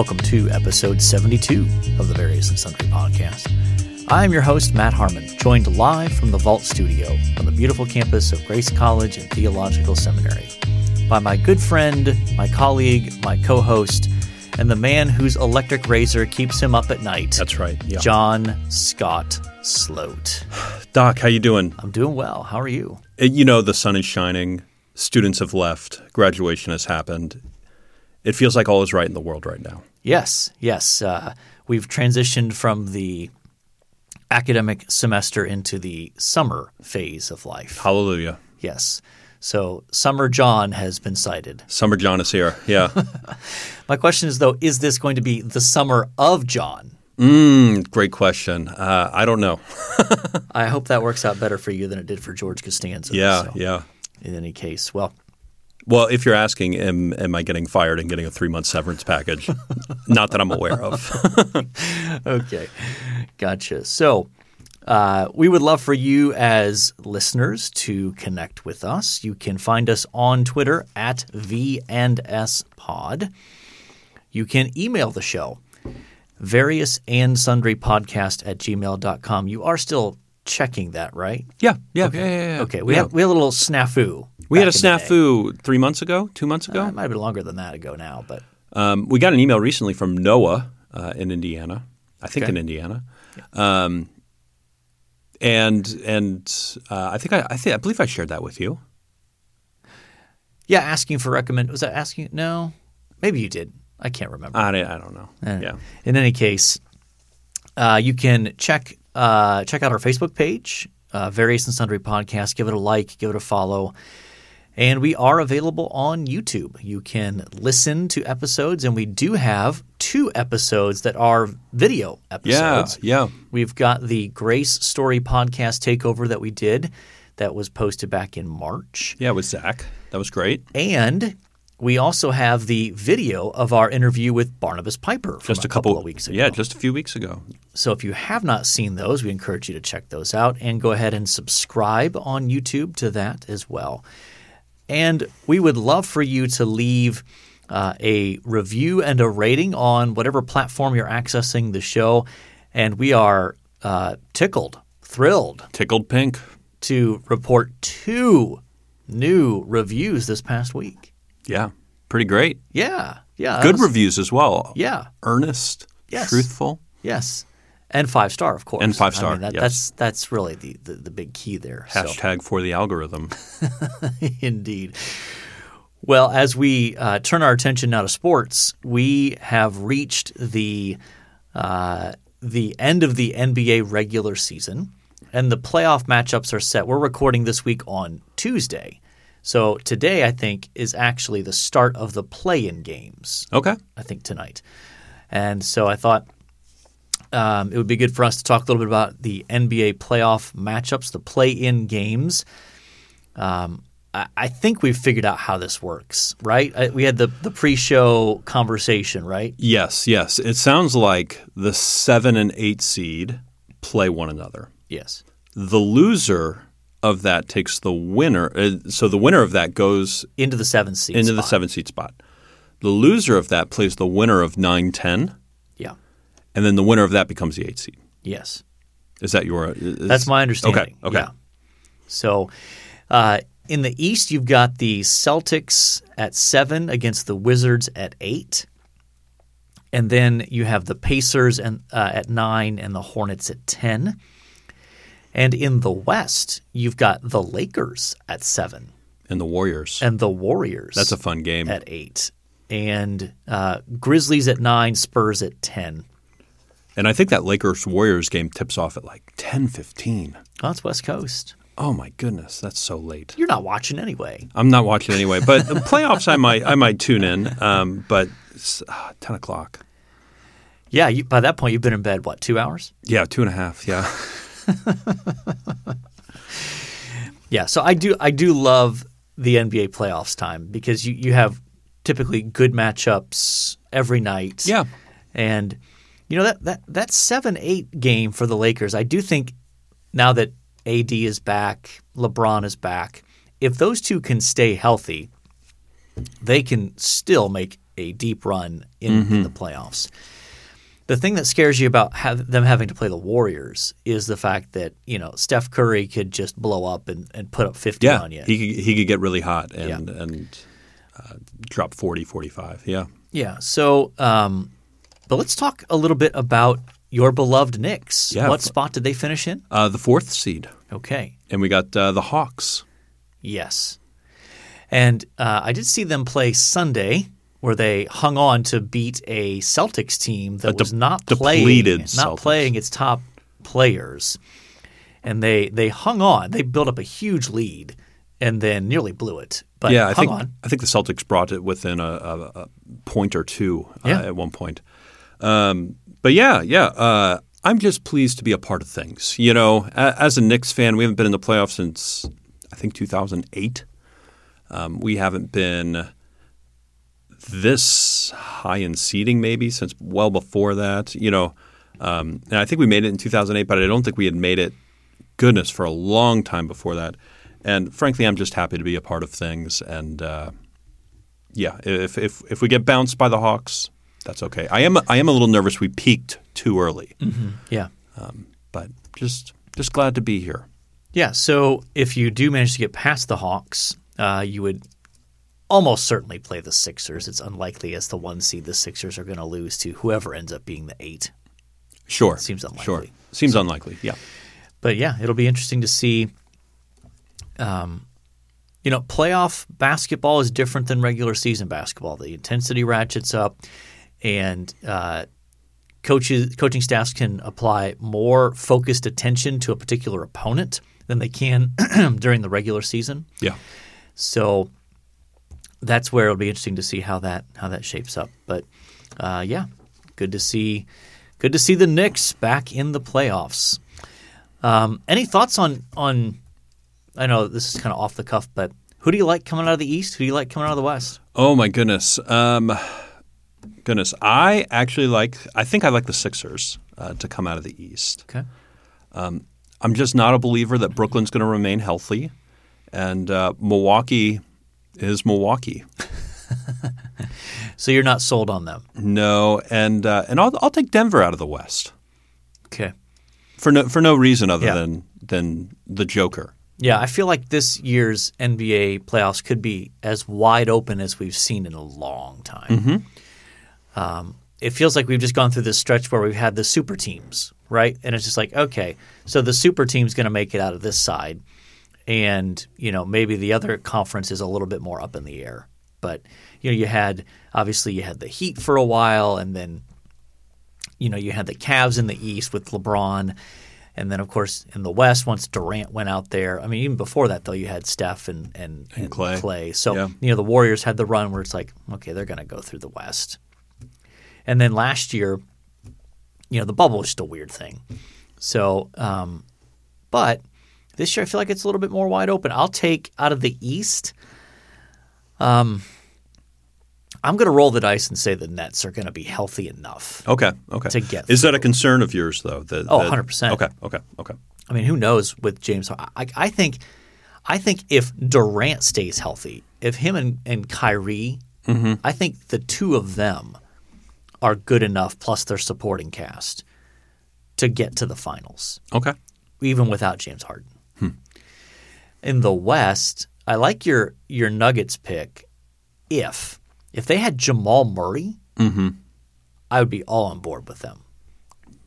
Welcome to episode 72 of the Various and Sundry podcast. I am your host, Matt Harmon, joined live from the Vault Studio on the beautiful campus of Grace College and Theological Seminary by my good friend, my colleague, my co host, and the man whose electric razor keeps him up at night. That's right. Yeah. John Scott Sloat. Doc, how you doing? I'm doing well. How are you? Uh, You know the sun is shining. Students have left. Graduation has happened. It feels like all is right in the world right now. Yes, yes. Uh, we've transitioned from the academic semester into the summer phase of life. Hallelujah. Yes. So Summer John has been sighted. Summer John is here. Yeah. My question is, though, is this going to be the summer of John? mm, great question. Uh, I don't know. I hope that works out better for you than it did for George Costanza. Yeah, So, yeah. In any case, well, Well, if you're asking, am, am I getting fired and getting a three month severance package? Not that I'm aware of. okay, gotcha. So, uh, we would love for you as listeners to connect with us. You can find us on Twitter at V and S Pod. You can email the show, various and sundry podcast at gmail.com. You are still checking that, right? yeah, yeah, yeah, yeah, yeah. Okay, we, Yeah. had, we had a little snafu. We had a back in the day. snafu three months ago, two months Uh, ago. it might have been longer than that ago now, but Um, we got an email recently from Noah uh, in Indiana. I think Okay. in Indiana. Um, and and uh, I think I, I think I believe I shared that with you. yeah, asking for recommend was that asking? No, maybe you did. I can't remember. I, I don't know. Uh, yeah. In any case, uh, you can check uh, check out our Facebook page, uh, Various and Sundry Podcast. Give it a like, give it a follow. And we are available on YouTube. You can listen to episodes, and we do have two episodes that are video episodes. Yeah. Yeah. We've got the Grace Story podcast takeover that we did that was posted back in March. Yeah. With Zach, that was great. And we also have the video of our interview with Barnabas Piper from Just a couple, couple of weeks ago. Yeah, just a few weeks ago. So if you have not seen those, we encourage you to check those out and go ahead and subscribe on YouTube to that as well. And we would love for you to leave uh, a review and a rating on whatever platform you're accessing the show. And we are uh, tickled, thrilled Tickled pink. to report two new reviews this past week. Yeah. Pretty great. Yeah, yeah, Good was- reviews as well. Yeah, Earnest. Yes. Truthful. yes, and five star, of course, And five I star, mean, that, yes. That's that's really the, the, the big key there. So- Hashtag for the algorithm. Indeed. Well, as we uh, turn our attention now to sports, we have reached the uh, the end of the NBA regular season, and the playoff matchups are set. We're recording this week on Tuesday, so today I think is actually the start of the play-in games. Okay. I think tonight, and so I thought um, it would be good for us to talk a little bit about the NBA playoff matchups, the play-in games. Um, I, I think we've figured out how this works, right? I, we had the the pre-show conversation, right? Yes. Yes. It sounds like the seven and eight seed play one another. Yes. the loser of that takes the winner. Uh, so the winner of that goes Into the seventh seed. into the spot. seven seed spot. The loser of that plays the winner of 9 10, Yeah. and then the winner of that becomes the eight seed. Yes. Is that your? Is, That's my understanding. Okay. Okay. Yeah. So, uh, in the East, you've got the Celtics at seven against the Wizards at eight, and then you have the Pacers and uh, at nine and the Hornets at ten. And in the West, you've got the Lakers at seven And the Warriors. and the Warriors. That's a fun game. at eight, and uh, Grizzlies at nine, Spurs at ten. And I think that Lakers Warriors game tips off at like 10 15. Oh, it's West Coast. Oh my goodness, that's so late. You're not watching anyway. I'm not watching anyway, but the playoffs I might I might tune in. Um, but it's, uh, 10 o'clock. Yeah, you, by that point, you've been in bed what two hours? Yeah, two and a half. Yeah. Yeah, so I do I do love the NBA playoffs time because you, you have typically good matchups every night. Yeah. And you know that that that 7-8 game for the Lakers, I do think now that AD is back, LeBron is back, if those two can stay healthy, they can still make a deep run in, in mm-hmm. the playoffs. The thing that scares you about them having to play the Warriors is the fact that you know Steph Curry could just blow up and, and put up fifty Yeah, on you. he could, he could get really hot and and uh, drop 40, 45. Yeah. Yeah. So, um, but let's talk a little bit about your beloved Knicks. Yeah. What spot did they finish in? Uh, the fourth seed, Okay. and we got uh, the Hawks. Yes. And uh, I did see them play Sunday, where they hung on to beat a Celtics team that de- was not playing, depleted not Celtics. playing its top players, and they they hung on. They built up a huge lead, and then nearly blew it. But yeah, I hung think on. I think the Celtics brought it within a, a, a point or two uh, at one point. Um, but yeah, yeah, uh, I'm just pleased to be a part of things. You know, as a Knicks fan, we haven't been in the playoffs since I think 2008. Um, we haven't been this high in seeding maybe since well before that. You know, um, and I think we made it in 2008, but I don't think we had made it. Goodness, for a long time before that. And frankly, I'm just happy to be a part of things. And uh, yeah, if, if if we get bounced by the Hawks, that's okay. I am I am a little nervous. We peaked too early, Yeah. but just just glad to be here. Yeah. So if you do manage to get past the Hawks, uh, you would almost certainly play the Sixers. It's unlikely as the one seed the Sixers are going to lose to whoever ends up being the eight. Sure, Seems unlikely. Sure, seems unlikely. Yeah, But yeah, it'll be interesting to see. Um, you know, playoff basketball is different than regular season basketball. The intensity ratchets up, and uh, coaches, coaching staffs can apply more focused attention to a particular opponent than they can during the regular season. yeah. So that's where it'll be interesting to see how that how that shapes up. But uh, yeah, good to see good to see the Knicks back in the playoffs. Um, any thoughts on on? I know this is kind of off the cuff, but who do you like coming out of the East? Who do you like coming out of the West? Oh my goodness, um, goodness. I actually like. I think I like the Sixers uh, to come out of the East. Okay. I'm just not a believer that Brooklyn's going to remain healthy, and uh, Milwaukee is Milwaukee. So you're not sold on them. No, and uh, and I'll I'll take Denver out of the West Okay. for no for no reason other Yeah. than than the Joker. Yeah, I feel like this year's NBA playoffs could be as wide open as we've seen in a long time. Um, it feels like we've just gone through this stretch where we've had the super teams, right? And it's just like, okay, so the super team's going to make it out of this side, and you know maybe the other conference is a little bit more up in the air. But you know, you had obviously you had the Heat for a while, and then you know you had the Cavs in the East with LeBron, and then of course in the West once Durant went out there. I mean, even before that though, you had Steph and and, and Clay. So Yeah. you know the Warriors had the run where it's like, okay, they're going to go through the West, and then last year, you know, the bubble was just a weird thing. So, um, but this year I feel like it's a little bit more wide open. I'll take out of the East. Um, I'm going to roll the dice and say the Nets are going to be healthy enough. Okay, okay. To get is that a concern of yours though? That, Oh, 100%. Okay, okay, okay. I mean, who knows with James? I, I think, I think if Durant stays healthy, if him and, and Kyrie, I think the two of them are good enough, plus their supporting cast, to get to the finals, Okay. even without James Harden. In the West, I like your your Nuggets pick. If if they had Jamal Murray, I would be all on board with them.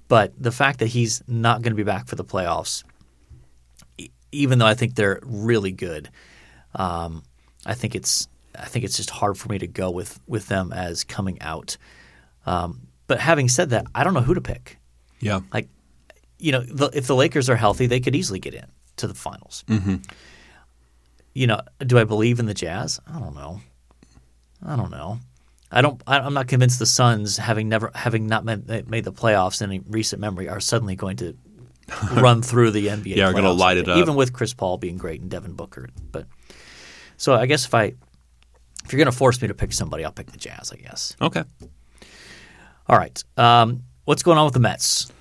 But the fact that he's not going to be back for the playoffs, e- even though I think they're really good, um, I think it's I think it's just hard for me to go with with them as coming out. Um, but having said that, I don't know who to pick. Yeah. Like, you know, the, if the Lakers are healthy, they could easily get in to the finals. Mm-hmm. You know, do I believe in the Jazz? I don't know. I don't know. I don't. I, I'm not convinced the Suns, having never having not made, made the playoffs in any recent memory, are suddenly going to run through the NBA. Yeah, are gonna light it up. even with Chris Paul being great and Devin Booker. But so I guess if I if you're going to force me to pick somebody, I'll pick the Jazz. I guess. Okay. All right. Um, what's going on with the Mets?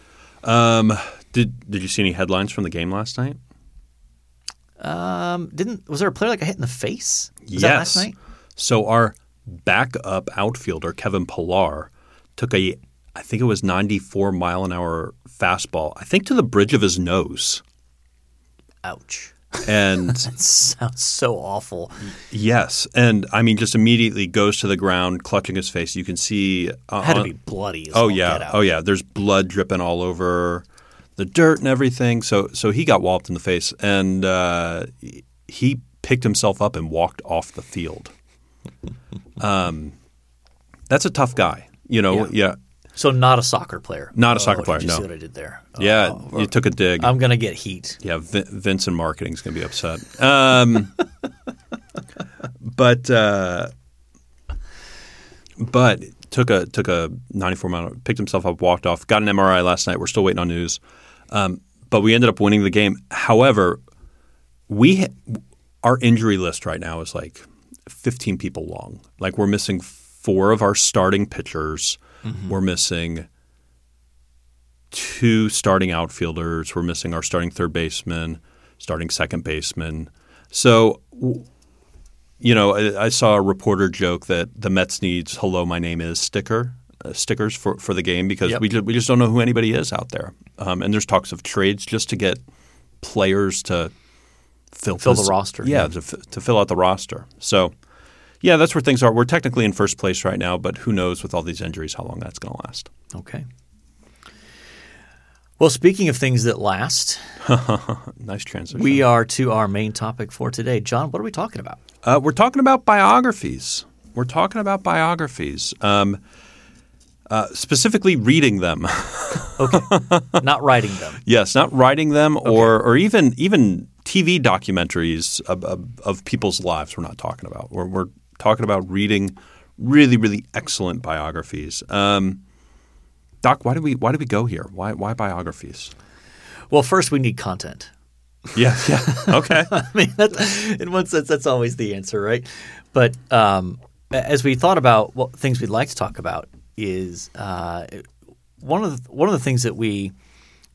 Um, did did you see any headlines from the game last night? Um, didn't was there a player like a hit in the face? Was yes. that last night? So our backup outfielder Kevin Pillar took a, I think it was 94 mile an hour fastball, I think to the bridge of his nose. Ouch. And Sounds so awful. yes, and I mean, just immediately goes to the ground, clutching his face. You can see. Uh, Had to be bloody. As Oh yeah, oh yeah. There's blood dripping all over the dirt and everything. So so he got walloped in the face, and uh, he picked himself up and walked off the field. Um, that's a tough guy, you know. Yeah. Yeah, So not a soccer player. Not a soccer Oh, player, Did you no. see what I did there? yeah. Oh, you took a dig. I'm gonna get heat. yeah, Vin- Vince in marketing is going to be upset. Um, but uh, but took a took a 94 mile, picked himself up, walked off, got an MRI last night. We're still waiting on news. Um, but we ended up winning the game. However, we ha- our injury list right now is like 15 people long. Like we're missing four of our starting pitchers. We're missing two starting outfielders. We're missing our starting third baseman, starting second baseman. So, you know, I, I saw a reporter joke that the Mets needs "Hello, my name is" sticker stickers for, for the game because Yep. we just, we just don't know who anybody is out there. Um, and there's talks of trades just to get players to fill Fill the roster, Yeah, yeah. to, f- to fill out the roster. So. Yeah, that's where things are. We're technically in first place right now, but who knows with all these injuries how long that's going to last. Okay. Well, speaking of things that last, Nice transition. we are to our main topic for today. John, what are we talking about? Uh, we're talking about biographies. We're talking about biographies, um, uh, specifically reading them. Okay. Not writing them. yes, not writing them, or or even even TV documentaries of, of, of people's lives. We're not talking about. We're, we're talking about reading really really excellent biographies. Um, Doc, why do we why do we go here? Why why biographies? Well, first we need content. Yeah, yeah, okay. I mean, that's, in one sense, that's always the answer, right? But um, as we thought about what things we'd like to talk about, is uh, one of the, one of the things that we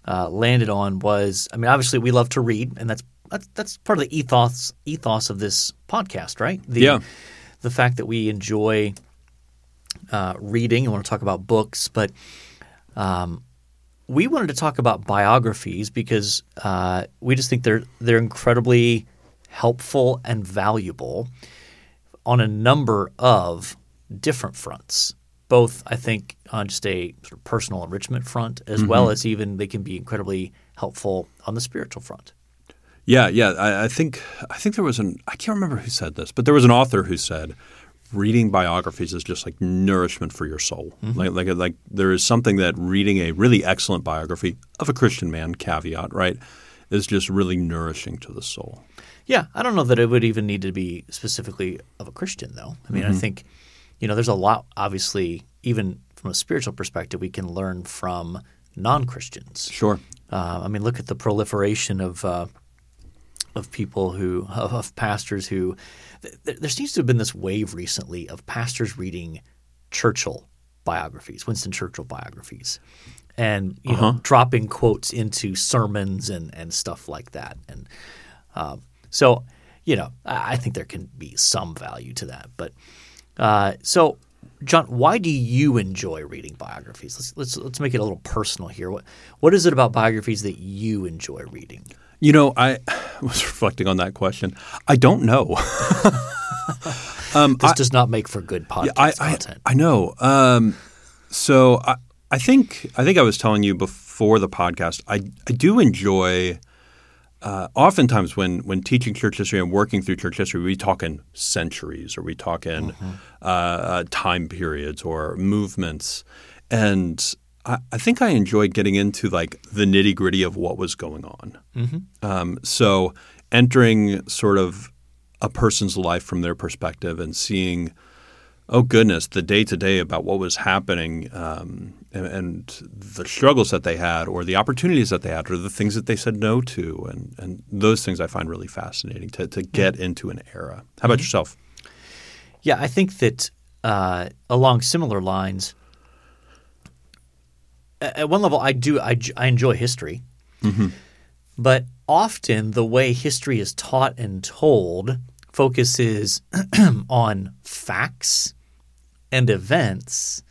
uh, landed on was, I mean, obviously we love to read, and that's that's, that's part of the ethos ethos of this podcast, right? The, Yeah. The fact that we enjoy uh, reading and want to talk about books, but um, we wanted to talk about biographies because uh, we just think they're they're incredibly helpful and valuable on a number of different fronts. Both, I think, on just a sort of personal enrichment front, as well mm-hmm. as even they can be incredibly helpful on the spiritual front. Yeah, yeah. I, I think I think there was an I can't remember who said this, but there was an author who said reading biographies is just like nourishment for your soul. Mm-hmm. Like like like there is something that reading a really excellent biography of a Christian man, caveat, right, is just really nourishing to the soul. Yeah, I don't know that it would even need to be specifically of a Christian, though. I mean, I mm-hmm. think, you know, there's a lot, obviously, even from a spiritual perspective, we can learn from non Christians. Sure. Uh, I mean, look at the proliferation of uh, of people who of, pastors who th- there seems to have been this wave recently of pastors reading Churchill biographies, Winston Churchill biographies, and you know dropping quotes into sermons and and stuff like that. And um, so, you know, I, I think there can be some value to that. But uh, so. John, why do you enjoy reading biographies? Let's, let's let's make it a little personal here. What what is it about biographies that you enjoy reading? You know, I was reflecting on that question. I don't know. This does not make for good podcast I, I, content. I know. Um, so I, I think I think I was telling you before the podcast. I I do enjoy. Uh, oftentimes, when when teaching church history and working through church history, we talk in centuries or we talk in uh, uh, time periods or movements, and I, I think I enjoy getting into like the nitty gritty of what was going on. Um, so entering sort of a person's life from their perspective and seeing, oh goodness, the day to day about what was happening um, and, and the struggles that they had, or the opportunities that they had, or the things that they said no to, and and those things I find really fascinating to to get mm-hmm. into an era. How about mm-hmm. yourself? yeah, I think that uh, along similar lines, at one level, I do I, I enjoy history, mm-hmm. but often the way history is taught and told focuses on facts and events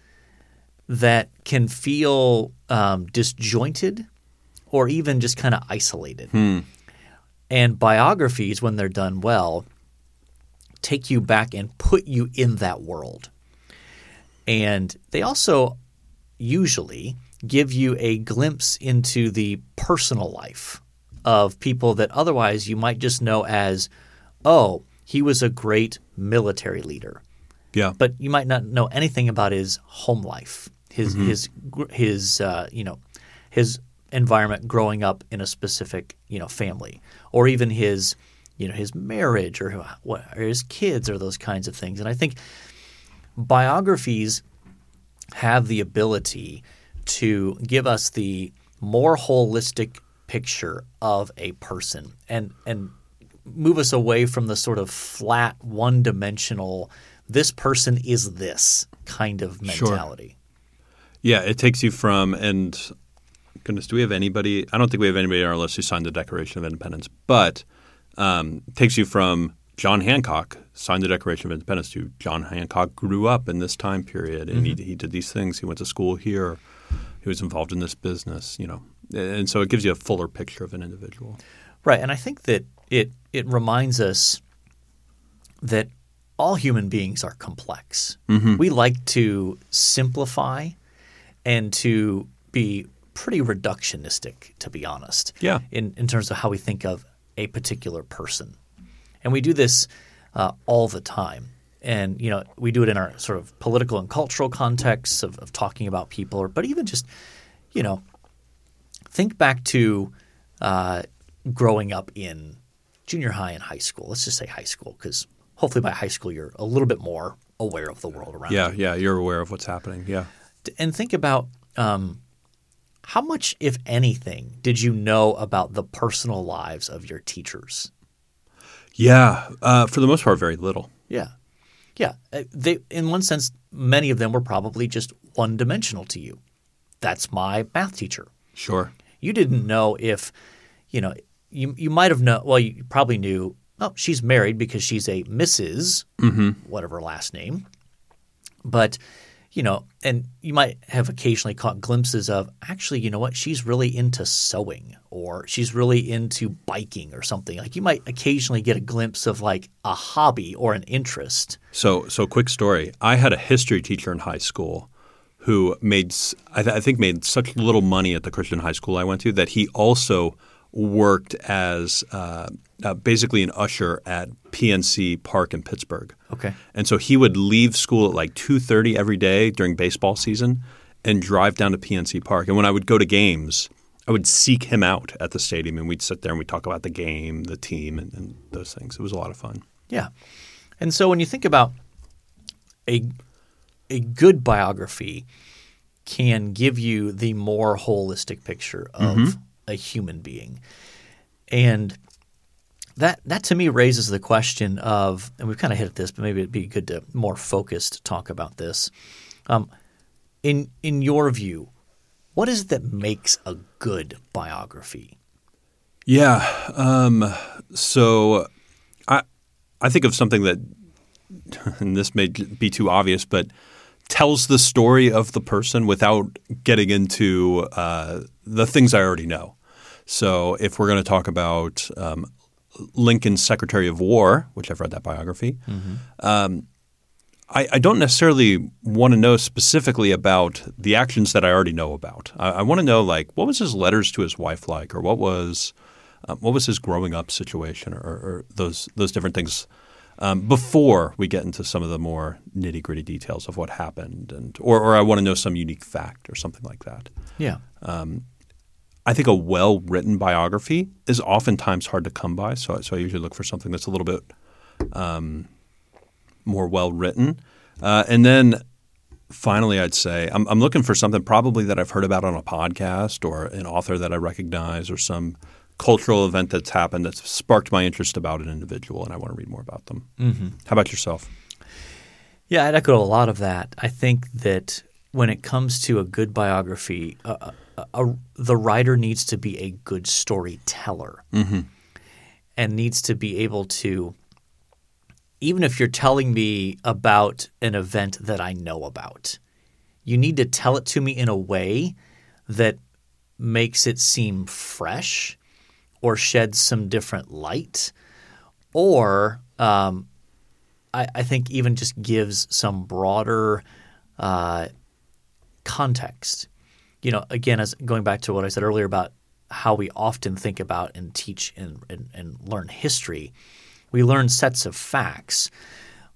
that can feel um, disjointed or even just kind of isolated. And biographies, when they're done well, take you back and put you in that world. And they also usually give you a glimpse into the personal life of people that otherwise you might just know as, oh, he was a great military leader. Yeah. But you might not know anything about his home life, his his gr- his uh, you know his environment growing up in a specific you know family, or even his you know his marriage or, or his kids or those kinds of things. And I think biographies have the ability to give us the more holistic picture of a person and and move us away from the sort of flat one-dimensional this person is this kind of Sure. Yeah, it takes you from and goodness, do we have anybody? I don't think we have anybody on our list who signed the Declaration of Independence, but um, it takes you from John Hancock signed the Declaration of Independence to John Hancock grew up in this time period and he, he did these things. He went to school here. He was involved in this business, you know, and so it gives you a fuller picture of an individual. Right, and I think that it it reminds us that all human beings are complex. We like to simplify and to be pretty reductionistic, to be honest. Yeah. In in terms of how we think of a particular person, and we do this uh, all the time. And you know, we do it in our sort of political and cultural contexts of, of talking about people, or but even just, you know, think back to uh, growing up in junior high and high school. Let's just say high school, because hopefully by high school you're a little bit more aware of the world around Yeah, you. yeah, you're aware of what's happening. Yeah. And think about um, how much, if anything, did you know about the personal lives of your teachers? Yeah, uh, for the most part, very little. Yeah, yeah. Uh, They, in one sense, many of them were probably just one dimensional to you. That's my math teacher. Sure. You didn't know if, you know, you you might have known. Well, you probably knew. Oh, she's married because she's a Mrs. whatever last name. But you know, and you might have occasionally caught glimpses of actually, you know what? She's really into sewing, or she's really into biking, or something. Like you might occasionally get a glimpse of like a hobby or an interest. So, so quick story. I had a history teacher in high school who made, I, th- I think, made such little money at the Christian high school I went to that he also worked as uh, uh, basically an usher at PNC Park in Pittsburgh. Okay. And so he would leave school at like two thirty every day during baseball season and drive down to PNC Park. And when I would go to games, I would seek him out at the stadium, and we'd sit there and we'd talk about the game, the team, and, and those things. It was a lot of fun. Yeah. And so when you think about a a good biography can give you the more holistic picture of a human being. And that that to me raises the question of and we've kind of hit at this, but maybe it'd be good to more focused talk about this. Um, in in your view, what is it that makes a good biography? Yeah. Um, so I I think of something that, and this may be too obvious, but tells the story of the person without getting into uh, the things I already know. So if we're going to talk about um, Lincoln's Secretary of War, which I've read that biography, um, I, I don't necessarily want to know specifically about the actions that I already know about. I, I want to know like what was his letters to his wife like, or what was um, what was his growing up situation, or, or those those different things um, before we get into some of the more nitty gritty details of what happened, and or, or I want to know some unique fact or something like that. Yeah. I think a well written biography is oftentimes hard to come by. So, so I usually look for something that's a little bit um, more well written. Uh, and then finally, I'd say I'm, I'm looking for something probably that I've heard about on a podcast or an author that I recognize or some cultural event that's happened that's sparked my interest about an individual and I want to read more about them. Mm-hmm. How about yourself? Yeah, I'd echo a lot of that. I think that when it comes to a good biography, uh, a, the writer needs to be a good storyteller and needs to be able to even if you're telling me about an event that I know about, you need to tell it to me in a way that makes it seem fresh or sheds some different light or um, I, I, think even just gives some broader uh, context. You know, again, as going back to what I said earlier about how we often think about and teach and, and, and learn history, we learn sets of facts,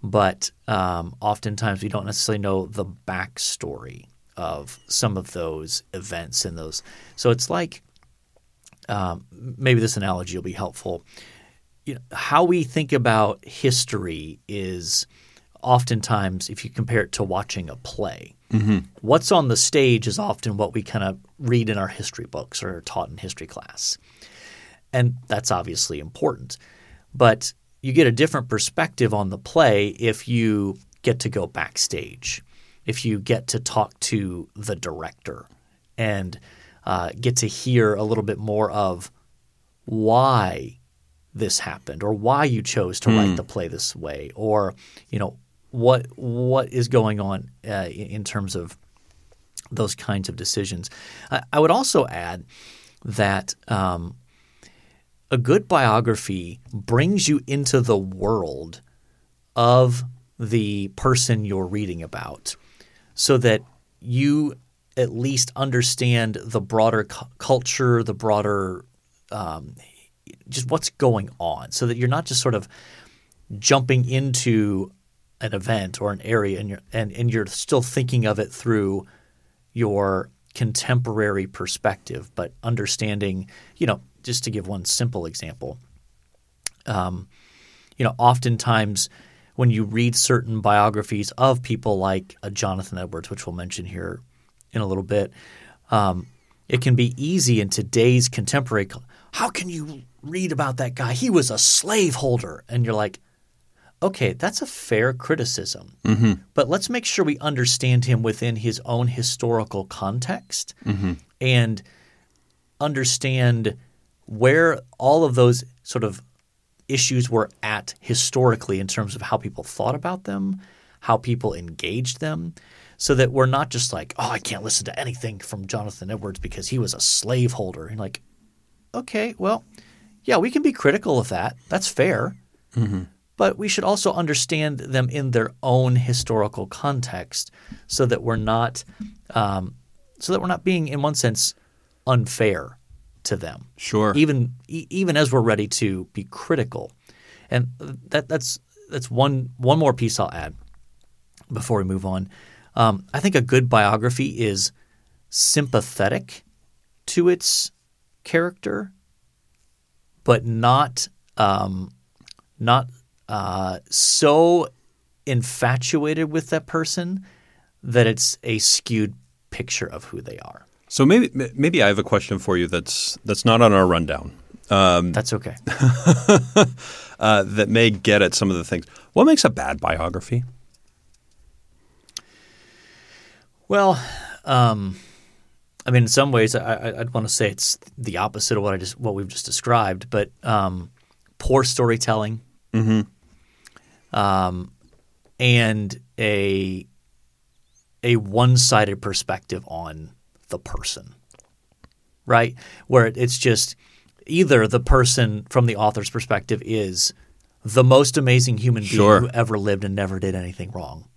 but um, oftentimes we don't necessarily know the backstory of some of those events and those. So it's like um, maybe this analogy will be helpful you know, how we think about history is oftentimes, if you compare it to watching a play, mm-hmm. what's on the stage is often what we kind of read in our history books or are taught in history class. And that's obviously important. But you get a different perspective on the play if you get to go backstage, if you get to talk to the director and uh, get to hear a little bit more of why this happened or why you chose to mm. write hmm. the play this way or you know what what is going on uh, in terms of those kinds of decisions. I, I would also add that um, a good biography brings you into the world of the person you're reading about, so that you at least understand the broader cu- culture, the broader um, just what's going on so that you're not just sort of jumping into an event or an area and you're and, and you're still thinking of it through your contemporary perspective, but understanding, you know, just to give one simple example, um, you know, oftentimes when you read certain biographies of people like uh, Jonathan Edwards, which we'll mention here in a little bit, um, it can be easy in today's contemporary. How can you read about that guy. He was a slaveholder. And you're like, okay, that's a fair criticism. Mm-hmm. But let's make sure we understand him within his own historical context mm-hmm. and understand where all of those sort of issues were at historically in terms of how people thought about them, how people engaged them, so that we're not just like, oh, I can't listen to anything from Jonathan Edwards because he was a slaveholder. And like, okay, well – yeah, we can be critical of that. That's fair. Mm-hmm. But we should also understand them in their own historical context, so that we're not, um, so that we're not being, in one sense, unfair to them. Sure. Even even as we're ready to be critical, and that that's that's one one more piece I'll add before we move on. Um, I think a good biography is sympathetic to its character but not um, not uh, so infatuated with that person that it's a skewed picture of who they are. So maybe maybe I have a question for you that's that's not on our rundown. Um, that's okay. uh, that may get at some of the things. What makes a bad biography? Well, um, I mean, in some ways, I, would want to say it's the opposite of what I just what we've just described. But um, poor storytelling, mm-hmm. Um, and a a one sided perspective on the person, right? Where it's just either the person from the author's perspective is the most amazing human being sure. who ever lived and never did anything wrong,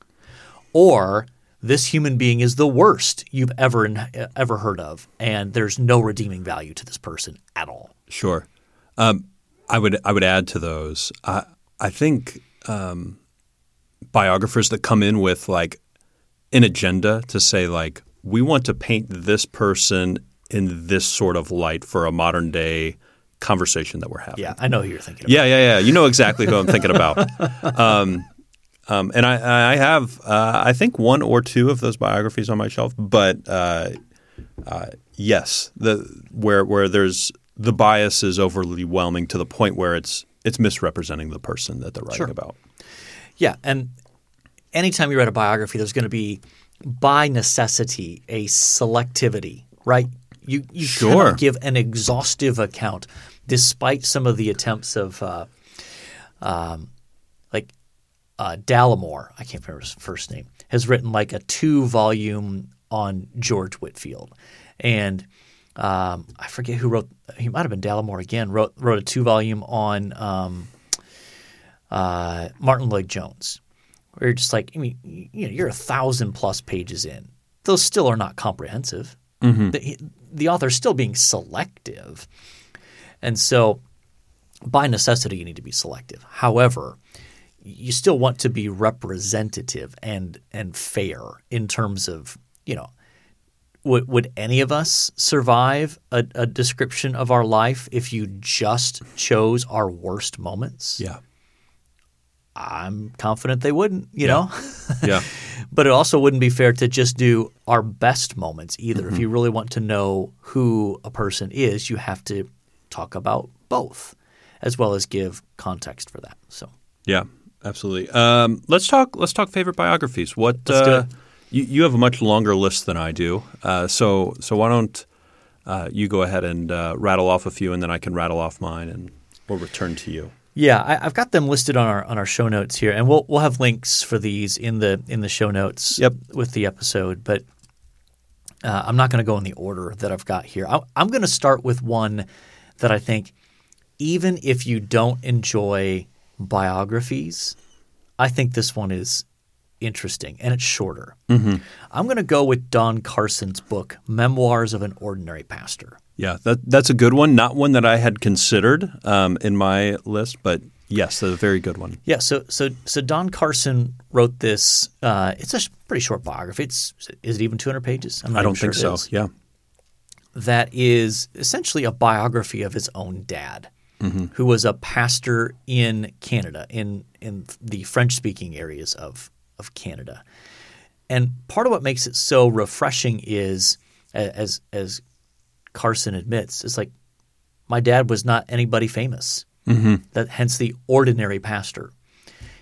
or this human being is the worst you've ever ever heard of, and there's no redeeming value to this person at all. Sure, um, I would I would add to those. I I think um, biographers that come in with like an agenda to say like we want to paint this person in this sort of light for a modern day conversation that we're having. Yeah, I know who you're thinking. About. Yeah, yeah, yeah. You know exactly who I'm thinking about. Um, um, and I, I have, uh, I think, one or two of those biographies on my shelf. But uh, uh, yes, the where where there's the bias is overwhelming to the point where it's it's misrepresenting the person that they're writing sure. about. Yeah, and anytime you write a biography, there's going to be by necessity a selectivity, right? You you sure. cannot give an exhaustive account, despite some of the attempts of uh, um, like uh, Dallimore, I can't remember his first name, has written like a two volume on George Whitefield, and um, I forget who wrote. He might have been Dallimore again. wrote wrote a two volume on um, uh, Martyn Lloyd-Jones. Where you're just like, I mean, you know, you're a thousand plus pages in. Those still are not comprehensive. The, the author's still being selective, and so by necessity you need to be selective. However, you still want to be representative and and fair in terms of you know would would any of us survive a, a description of our life if you just chose our worst moments? Yeah. I'm confident they wouldn't. You know. Yeah. But it also wouldn't be fair to just do our best moments either. If you really want to know who a person is, you have to talk about both, as well as give context for that. So, Yeah, absolutely. Um, let's talk. Let's talk favorite biographies. What uh. You, you have a much longer list than I do. Uh, so so why don't uh, you go ahead and uh, rattle off a few, and then I can rattle off mine, and we'll return to you. yeah, I, I've got them listed on our on our show notes here, and we'll we'll have links for these in the in the show notes Yep. with the episode. But uh, I'm not going to go in the order that I've got here. I, I'm going to start with one that I think, even if you don't enjoy biographies, I think this one is interesting and it's shorter. I'm going to go with Don Carson's book, Memoirs of an Ordinary Pastor. Yeah, that that's a good one. Not one that I had considered um, in my list, but yes, a very good one. Yeah, so so so Don Carson wrote this. Uh, it's a pretty short biography. It's is it even 200 pages? I'm not I don't sure think so. Yeah. that is essentially a biography of his own dad, who was a pastor in Canada, in in the French speaking areas of of Canada. And part of what makes it so refreshing is, as as Carson admits, it's like my dad was not anybody famous. Mm-hmm. That hence the ordinary pastor.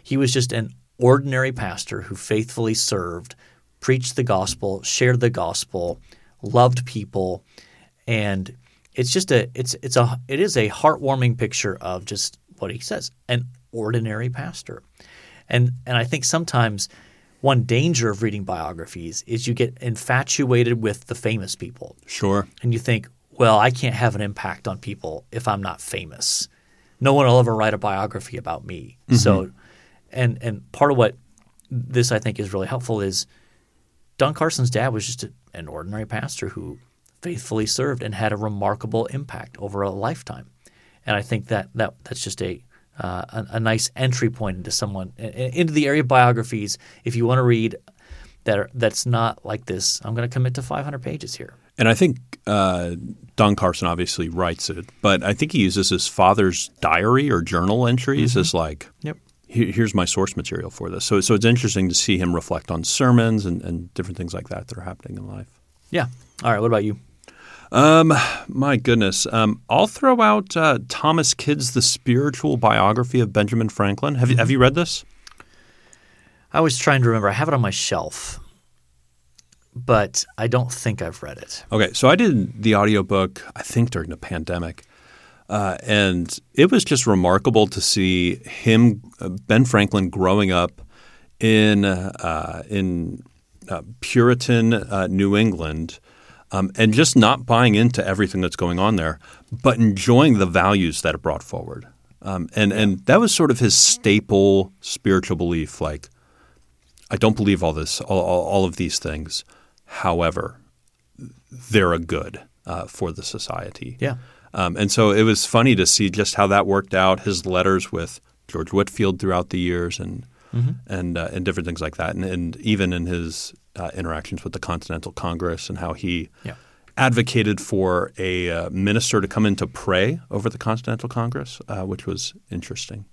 He was just an ordinary pastor who faithfully served, preached the gospel, shared the gospel, loved people, and it's just a it's it's a it is a heartwarming picture of just what he says, an ordinary pastor. And and I think sometimes one danger of reading biographies is you get infatuated with the famous people Sure. and you think, well, I can't have an impact on people if I'm not famous. No one will ever write a biography about me. Mm-hmm. So, and and part of what this I think is really helpful is Don Carson's dad was just a, an ordinary pastor who faithfully served and had a remarkable impact over a lifetime. And I think that that that's just a uh, a, a nice entry point into someone into the area of biographies. If you want to read that are, that's not like this, I'm going to commit to 500 pages here. And I think uh, Don Carson obviously writes it, but I think he uses his father's diary or journal entries as like, Yep. Here's my source material for this. So, so it's interesting to see him reflect on sermons and, and different things like that that are happening in life. Yeah. All right. What about you? My goodness. Um, I'll throw out uh, Thomas Kidd's The Spiritual Biography of Benjamin Franklin. Have you, have you read this? I was trying to remember. I have it on my shelf, but I don't think I've read it. Okay, so I did the audiobook, I think during the pandemic. Uh, and it was just remarkable to see him, uh, Ben Franklin, growing up in uh, in uh, Puritan uh, New England, um, and just not buying into everything that's going on there, but enjoying the values that it brought forward. Um, and and that was sort of his staple spiritual belief. Like, I don't believe all this, all, all, all of these things. However, they're a good uh, for the society. Yeah. Um, and so it was funny to see just how that worked out. His letters with George Whitefield throughout the years, and and uh, and different things like that, and, and even in his uh, interactions with the Continental Congress and how he Yeah. advocated for a uh, minister to come in to pray over the Continental Congress, uh, which was interesting.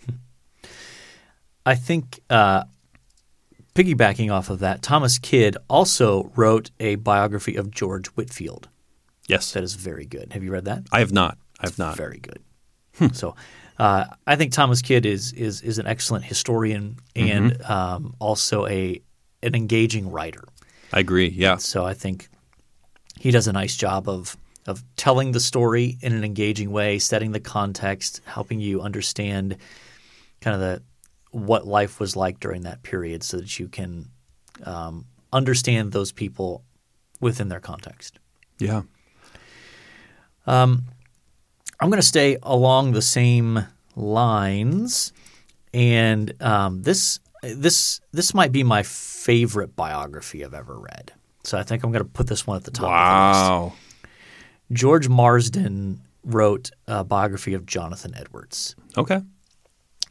I think uh, piggybacking off of that, Thomas Kidd also wrote a biography of George Whitefield Yes, that is very good. Have you read that? I have not. I have not. Very good. So, uh, I think Thomas Kidd is is is an excellent historian and um, also a an engaging writer. I agree. Yeah. So I think he does a nice job of of telling the story in an engaging way, setting the context, helping you understand kind of the what life was like during that period so that you can um, understand those people within their context. Yeah. Um, I'm going to stay along the same lines, and um, this this this might be my favorite biography I've ever read. So I think I'm going to put this one at the top. Of the list. Wow. George Marsden wrote a biography of Jonathan Edwards Okay.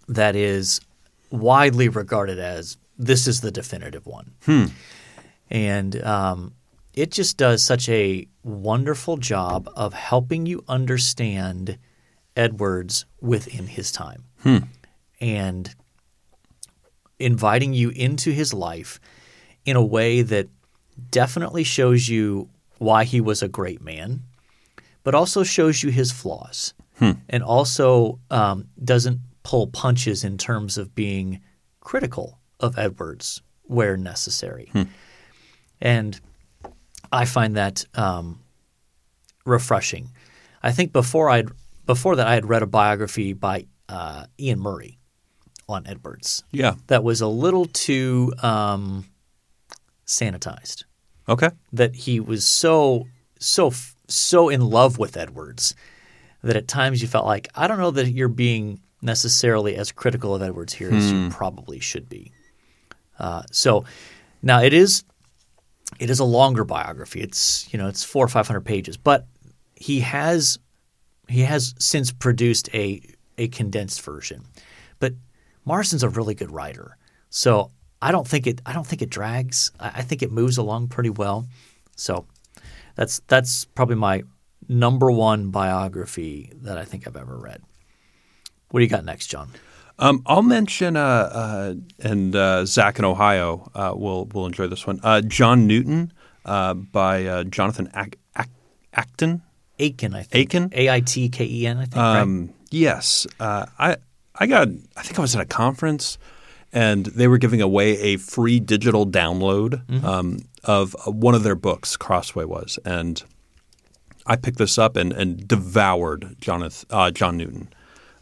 that is widely regarded as this is the definitive one. And um, it just does such a wonderful job of helping you understand Edwards within his time and inviting you into his life in a way that definitely shows you why he was a great man, but also shows you his flaws and also um, doesn't pull punches in terms of being critical of Edwards where necessary. And I find that um, refreshing. I think before I'd before that I had read a biography by uh, Iain Murray on Edwards Yeah. that was a little too um, sanitized. Okay. That he was so so so in love with Edwards that at times you felt like I don't know that you're being necessarily as critical of Edwards here as you probably should be. Uh, so now it is it is a longer biography. It's you know it's four or five hundred pages, but he has he has since produced a a condensed version. But Marsden's a really good writer, so I don't think it I don't think it drags. I, I think it moves along pretty well. So that's that's probably my number one biography that I think I've ever read. What do you got next, John? Um, I'll mention, uh, uh, and uh, Zach in Ohio uh, will will enjoy this one. Uh, John Newton uh, by uh, Jonathan Ac- Ac- Acton. Aitken, I think. Aitken? A I T K E N, I think. right? Um, yes, uh, I I got. I think I was at a conference, and they were giving away a free digital download um, of one of their books. Crossway was, and I picked this up and, and devoured Jonathan uh, John Newton.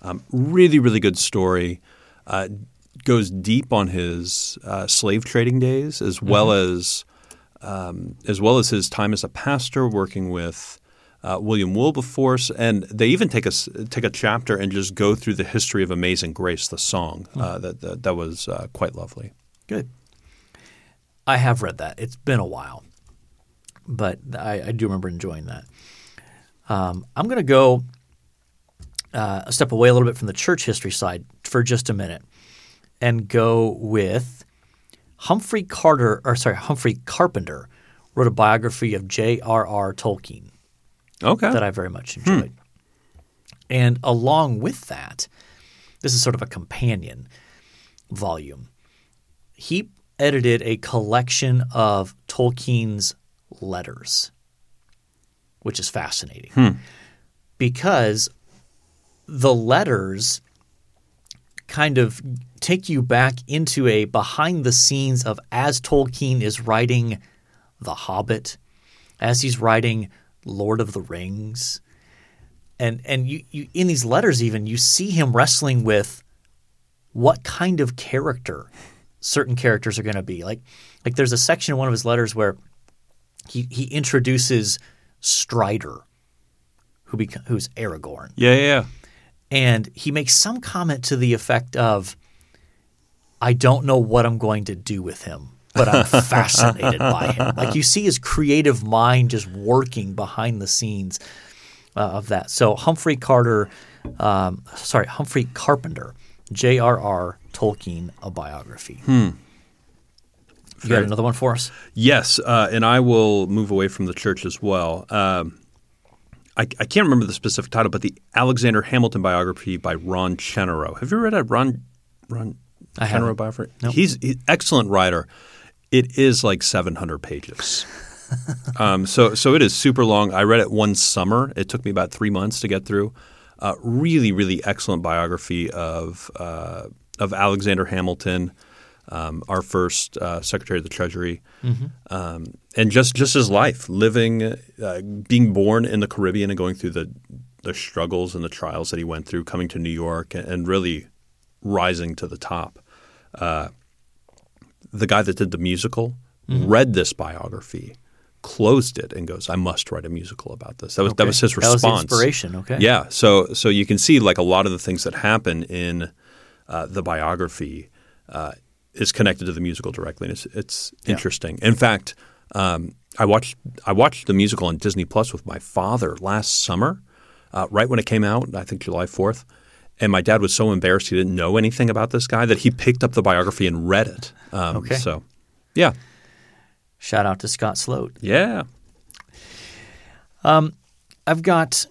Um, really, really good story. Uh, goes deep on his uh, slave trading days, as well as um, as well as his time as a pastor working with uh, William Wilberforce, and they even take a s- take a chapter and just go through the history of Amazing Grace, the song uh, that, that that was uh, quite lovely. Good. I have read that. It's been a while, but I, I do remember enjoying that. Um, I'm going to go uh, a step away a little bit from the church history side for just a minute and go with Humphrey Carter, or sorry, Humphrey Carpenter wrote a biography of J.R.R. Tolkien Okay, that I very much enjoyed. And along with that, this is sort of a companion volume. He edited a collection of Tolkien's letters, which is fascinating hmm. because the letters kind of take you back into a behind the scenes of as Tolkien is writing The Hobbit, as he's writing Lord of the Rings. And and you, you in these letters even you see him wrestling with what kind of character certain characters are going to be. Like like there's a section in one of his letters where he he introduces Strider who beca- who's Aragorn yeah, yeah, yeah. and he makes some comment to the effect of I don't know what I'm going to do with him, but I'm fascinated by him. Like you see his creative mind just working behind the scenes uh, of that. So Humphrey Carter, um, sorry, Humphrey Carpenter, J.R.R. Tolkien, a biography. You got another one for us? Yes, uh, and I will move away from the church as well. Um, I, I can't remember the specific title, but the Alexander Hamilton biography by Ron Chernow. Have you read a Ron Ron Chernow biography? Nope. He's an excellent writer. It is like 700 pages. um, so so it is super long. I read it one summer. It took me about three months to get through. Uh, really, really excellent biography of uh, of Alexander Hamilton, um, our first uh, Secretary of the Treasury, um, and just just his life, living, uh, being born in the Caribbean and going through the the struggles and the trials that he went through, coming to New York, and, and really rising to the top. The guy that did the musical Mm-hmm. read this biography, closed it, and goes, "I must write a musical about this." That was that was his That was response. inspiration. Okay. Yeah. So so you can see like a lot of the things that happen in uh, the biography uh, is connected to the musical directly, and it's it's interesting. In fact, um, I watched I watched the musical on Disney Plus with my father last summer, uh, right when it came out. I think July fourth. And my dad was so embarrassed he didn't know anything about this guy that he picked up the biography and read it. Um, Okay. So, yeah, Shout out to Scott Sloat. yeah. Um, I've got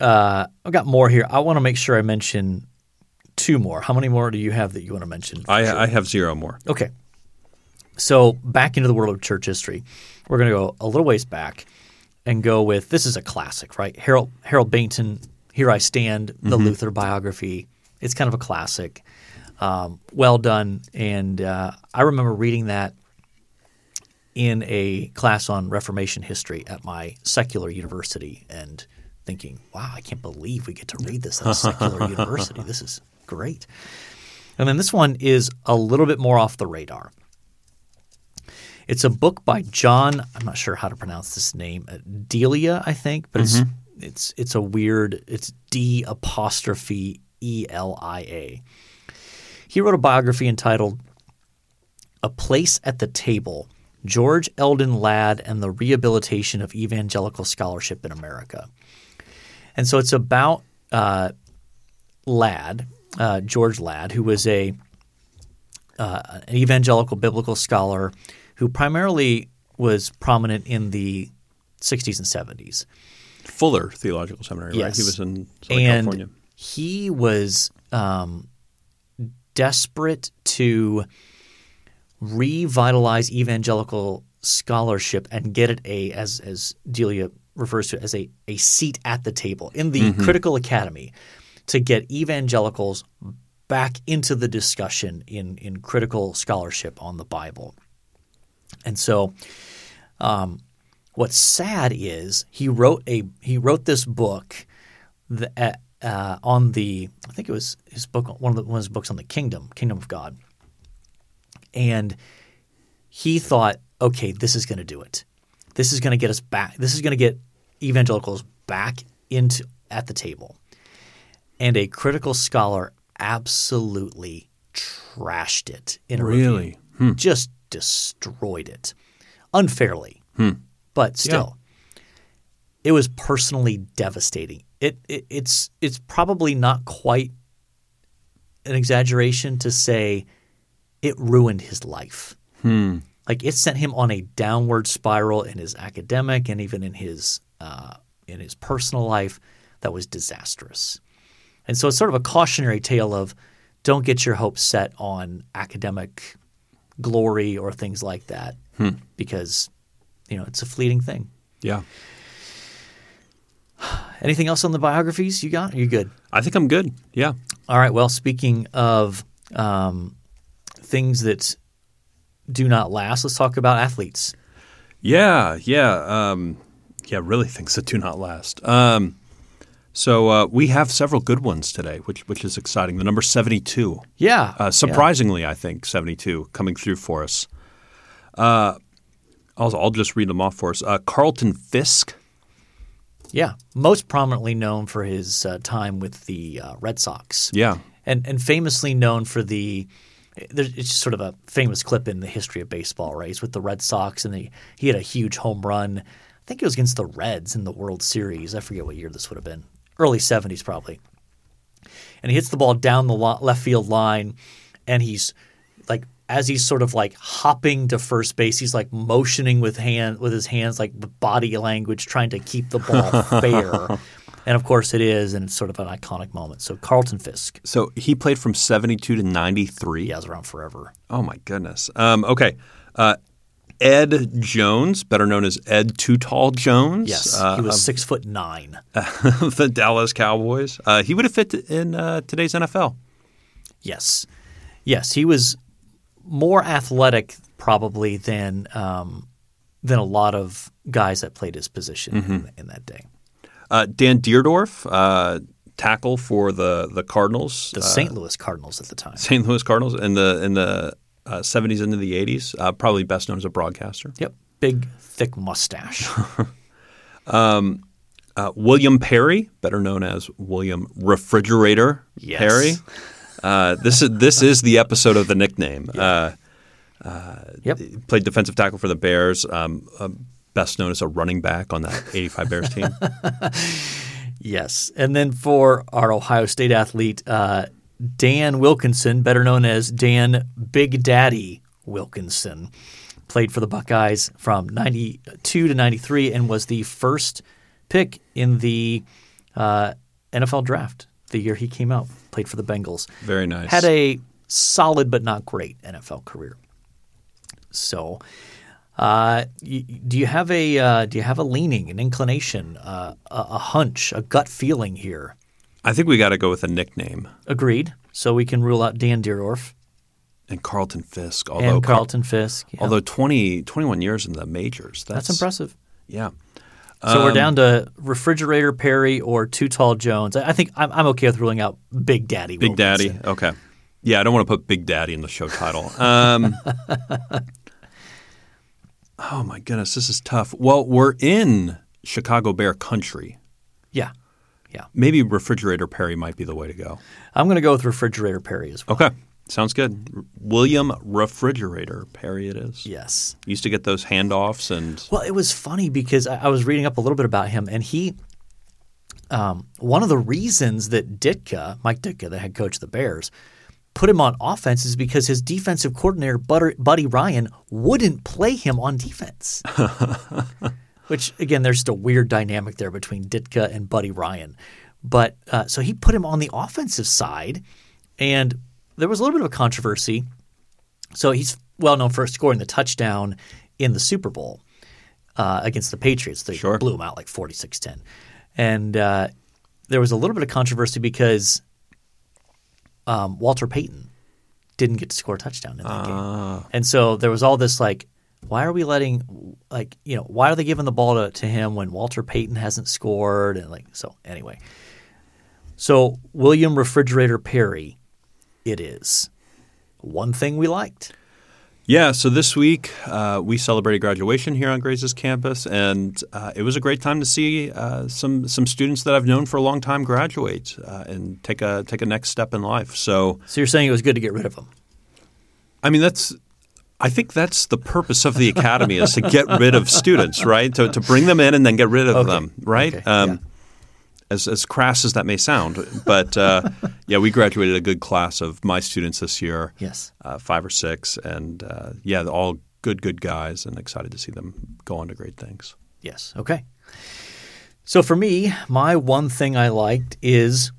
uh, I've got more here. I want to make sure I mention two more. How many more do you have that you want to mention? I, I have zero more. Okay. So back into the world of church history, we're going to go a little ways back and go with this is a classic, right? Harold Harold Bainton, "Here I Stand," the Luther biography. It's kind of a classic, um, well done, and uh, I remember reading that in a class on Reformation history at my secular university and thinking, "Wow, I can't believe we get to read this at a secular university. This is great." And then this one is a little bit more off the radar. It's a book by John. I'm not sure how to pronounce this name. D'Elia, I think, but it's it's it's a weird. It's D apostrophe E L I A. He wrote a biography entitled "A Place at the Table: George Eldon Ladd and the Rehabilitation of Evangelical Scholarship in America." And so it's about uh, Ladd, uh, George Ladd, who was a uh, an evangelical biblical scholar who primarily was prominent in the 60s and 70s. Fuller Theological Seminary, right? He was in Southern and California. he was um, desperate to revitalize evangelical scholarship and get it a as as D'Elia refers to it as a a seat at the table in the critical academy to get evangelicals back into the discussion in in critical scholarship on the Bible. And so um, what's sad is he wrote a he wrote this book that, uh, uh, on the I think it was his book one of the, one of his books on the kingdom kingdom of God, and he thought, okay, this is going to do it. This is going to get us back. This is going to get evangelicals back into at the table. And a critical scholar absolutely trashed it in a Really? review. Just destroyed it unfairly, hmm. But still, it was personally devastating. It, it it's it's probably not quite an exaggeration to say it ruined his life. Like it sent him on a downward spiral in his academic and even in his uh, in his personal life that was disastrous. And so it's sort of a cautionary tale of don't get your hopes set on academic glory or things like that because you know it's a fleeting thing. Yeah. Anything else on the biographies you got? Are you good? I think I'm good. Yeah. All right. Well, speaking of um, things that do not last, let's talk about athletes. Yeah, yeah, um, yeah. Really, things that do not last. Um, so uh, we have several good ones today, which which is exciting. The number seventy-two, Yeah. uh, surprisingly, I think seventy-two coming through for us. Uh, I'll, I'll just read them off for us. Uh, Carlton Fisk. Yeah. Most prominently known for his uh, time with the uh, Red Sox. Yeah, And, and famously known for the. There's, it's just sort of a famous clip in the history of baseball, right? He's with the Red Sox, and the, he had a huge home run. I think it was against the Reds in the World Series. I forget what year this would have been. Early 70s, probably. And he hits the ball down the left field line, and he's as he's sort of like hopping to first base, he's like motioning with hand with his hands, like the body language, trying to keep the ball fair. And of course, it is, and it's sort of an iconic moment. So Carlton Fisk, so he played from seventy-two to ninety-three. he has around forever. Oh my goodness. Um, okay, uh, Ed Jones, better known as Ed Too Tall Jones. Yes, uh, he was six foot nine. the Dallas Cowboys. Uh, he would have fit in uh, today's NFL. Yes, yes, he was more athletic probably than um, than a lot of guys that played his position Mm-hmm. in, in that day. Uh, Dan Dierdorf, uh, tackle for the the Cardinals, The St. Louis Cardinals at the time. St. Louis Cardinals, in the in the uh, 70s into the 80s. Uh, probably best known as a broadcaster. Yep. Big, thick mustache. Uh, William Perry, better known as William Refrigerator Yes. Perry. Uh, this is this is the episode of the nickname. Uh, yep. played defensive tackle for the Bears. Um, uh, best known as a running back on that '85 Bears team. Yes. And then for our Ohio State athlete, uh, Dan Wilkinson, better known as Dan Big Daddy Wilkinson, played for the Buckeyes from 92 to 93 and was the first pick in the uh, NFL draft the year he came out. Played for the Bengals. Very nice. Had a solid but not great NFL career. So, uh, do you have a uh, do you have a leaning, an inclination, uh, a, a hunch, a gut feeling here? I think we got to go with a nickname. Agreed. So we can rule out Dan Dierdorf And Carlton Fisk, although and Carlton Fisk. Yeah. although 20, 21 years in the majors, that's, that's impressive. Yeah, So Um, we're down to refrigerator Perry or Too Tall Jones. I I think I'm, I'm okay with ruling out Big Daddy. Big Daddy. Okay. Yeah, I don't want to put Big Daddy in the show title. Um, oh my goodness, this is tough. Well, we're in Chicago Bear country. Yeah, yeah. Maybe Refrigerator Perry might be the way to go. I'm going to go with refrigerator Perry as well. Okay, sounds good. William Refrigerator Perry, it is. Yes. Used to get those handoffs, and Well, it was funny because I, I was reading up a little bit about him, and he, um, one of the reasons that Ditka, Mike Ditka, the head coach of the Bears, put him on offense is because his defensive coordinator, Buddy Ryan, wouldn't play him on defense. Which again, there's just a weird dynamic there between Ditka and Buddy Ryan. But uh, so he put him on the offensive side, and there was a little bit of a controversy. So he's well known for scoring the touchdown in the Super Bowl uh, against the Patriots. They Sure. blew him out like 46 10. And uh, there was a little bit of controversy because um, Walter Payton didn't get to score a touchdown in that game. And so there was all this like, why are we letting, like, you know, why are they giving the ball to, to him when Walter Payton hasn't scored? And like, so anyway. So William Refrigerator Perry, it is. One thing we liked. Yeah, so this week uh, we celebrated graduation here on Grace's campus, and uh, it was a great time to see uh, some some students that I've known for a long time graduate uh, and take a take a next step in life. So, So you're saying it was good to get rid of them? I mean, that's I think that's the purpose of the academy is to get rid of students, right? To to bring them in and then get rid of Okay. them, right? Okay, Um, yeah. As as crass as that may sound, but uh, yeah, we graduated a good class of my students this year. Yes. uh, five or six, and uh, yeah, all good, good guys, and excited to see them go on to great things. Yes. Okay. So for me, my one thing I liked is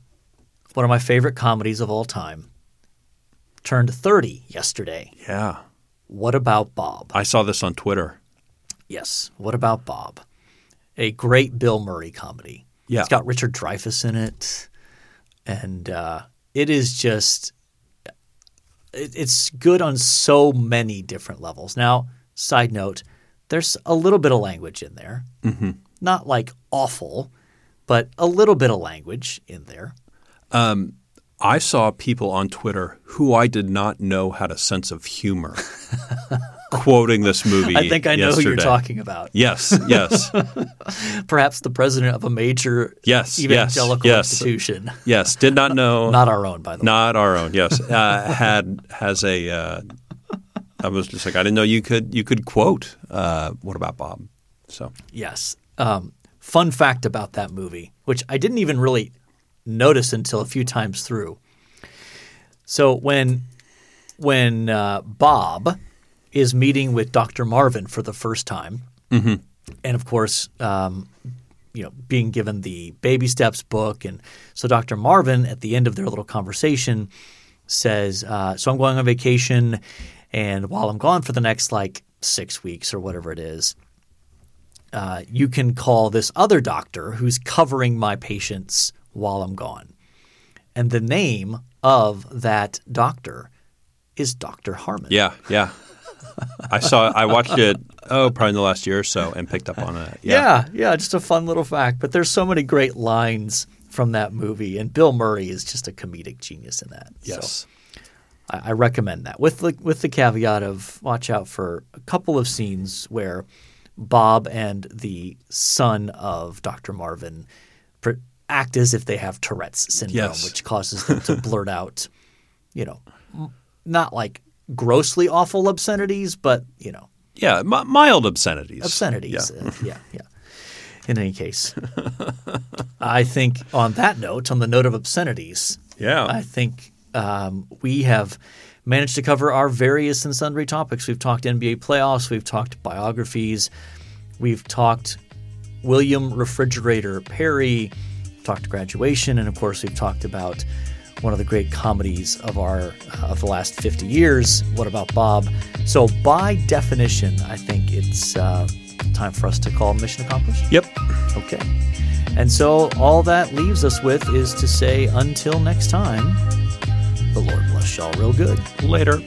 one of my favorite comedies of all time. Turned 30 yesterday. Yeah, What about Bob? I saw this on Twitter. Yes. What about Bob? A great Bill Murray comedy. Yeah. It's got Richard Dreyfuss in it. And uh, it is just, it, it's good on so many different levels. Now, side note, there's a little bit of language in there. Mm-hmm. Not like awful, but a little bit of language in there. I saw people on Twitter who I did not know had a sense of humor quoting this movie. I think I know who you're talking about. Yes, yes, Perhaps the president of a major Yes, evangelical yes. institution. yes. Did not know. Not our own, by the way. Not our own. Yes, uh, had has a. Uh, I was just like I didn't know you could you could quote. Uh, what about Bob? So Yes. Um, fun fact about that movie, which I didn't even really notice until a few times through. So when when uh, Bob is meeting with Dr. Marvin for the first time, and of course, um, you know, being given the baby steps book, and so Dr. Marvin at the end of their little conversation says, uh, "So I'm going on vacation, and while I'm gone for the next like six weeks or whatever it is." uh, you can call this other doctor who's covering my patients while I'm gone. And the name of that doctor is Dr. Harmon. yeah, yeah. I saw. I watched it. Oh, probably in the last year or so, and picked up on it. Yeah, yeah, yeah, just a fun little fact. But there's so many great lines from that movie, and Bill Murray is just a comedic genius in that. Yes. So I, I recommend that with the with the caveat of watch out for a couple of scenes where Bob and the son of Dr. Marvin act as if they have Tourette's syndrome, Yes. which causes them to blurt out, you know, not like grossly awful obscenities, but you know, Yeah, mi- mild obscenities. obscenities. Yeah. Uh, yeah, yeah. In any case, I think on that note, on the note of obscenities, Yeah. I think um, we have managed to cover our various and sundry topics. We've talked NBA playoffs, we've talked biographies, we've talked William Refrigerator Perry, talked graduation, and of course, we've talked about one of the great comedies of our of the last 50 years. What about Bob? So, by definition, I think it's uh, time for us to call mission accomplished. Yep. Okay. And so all that leaves us with is to say until next time, the Lord bless y'all real good. Later.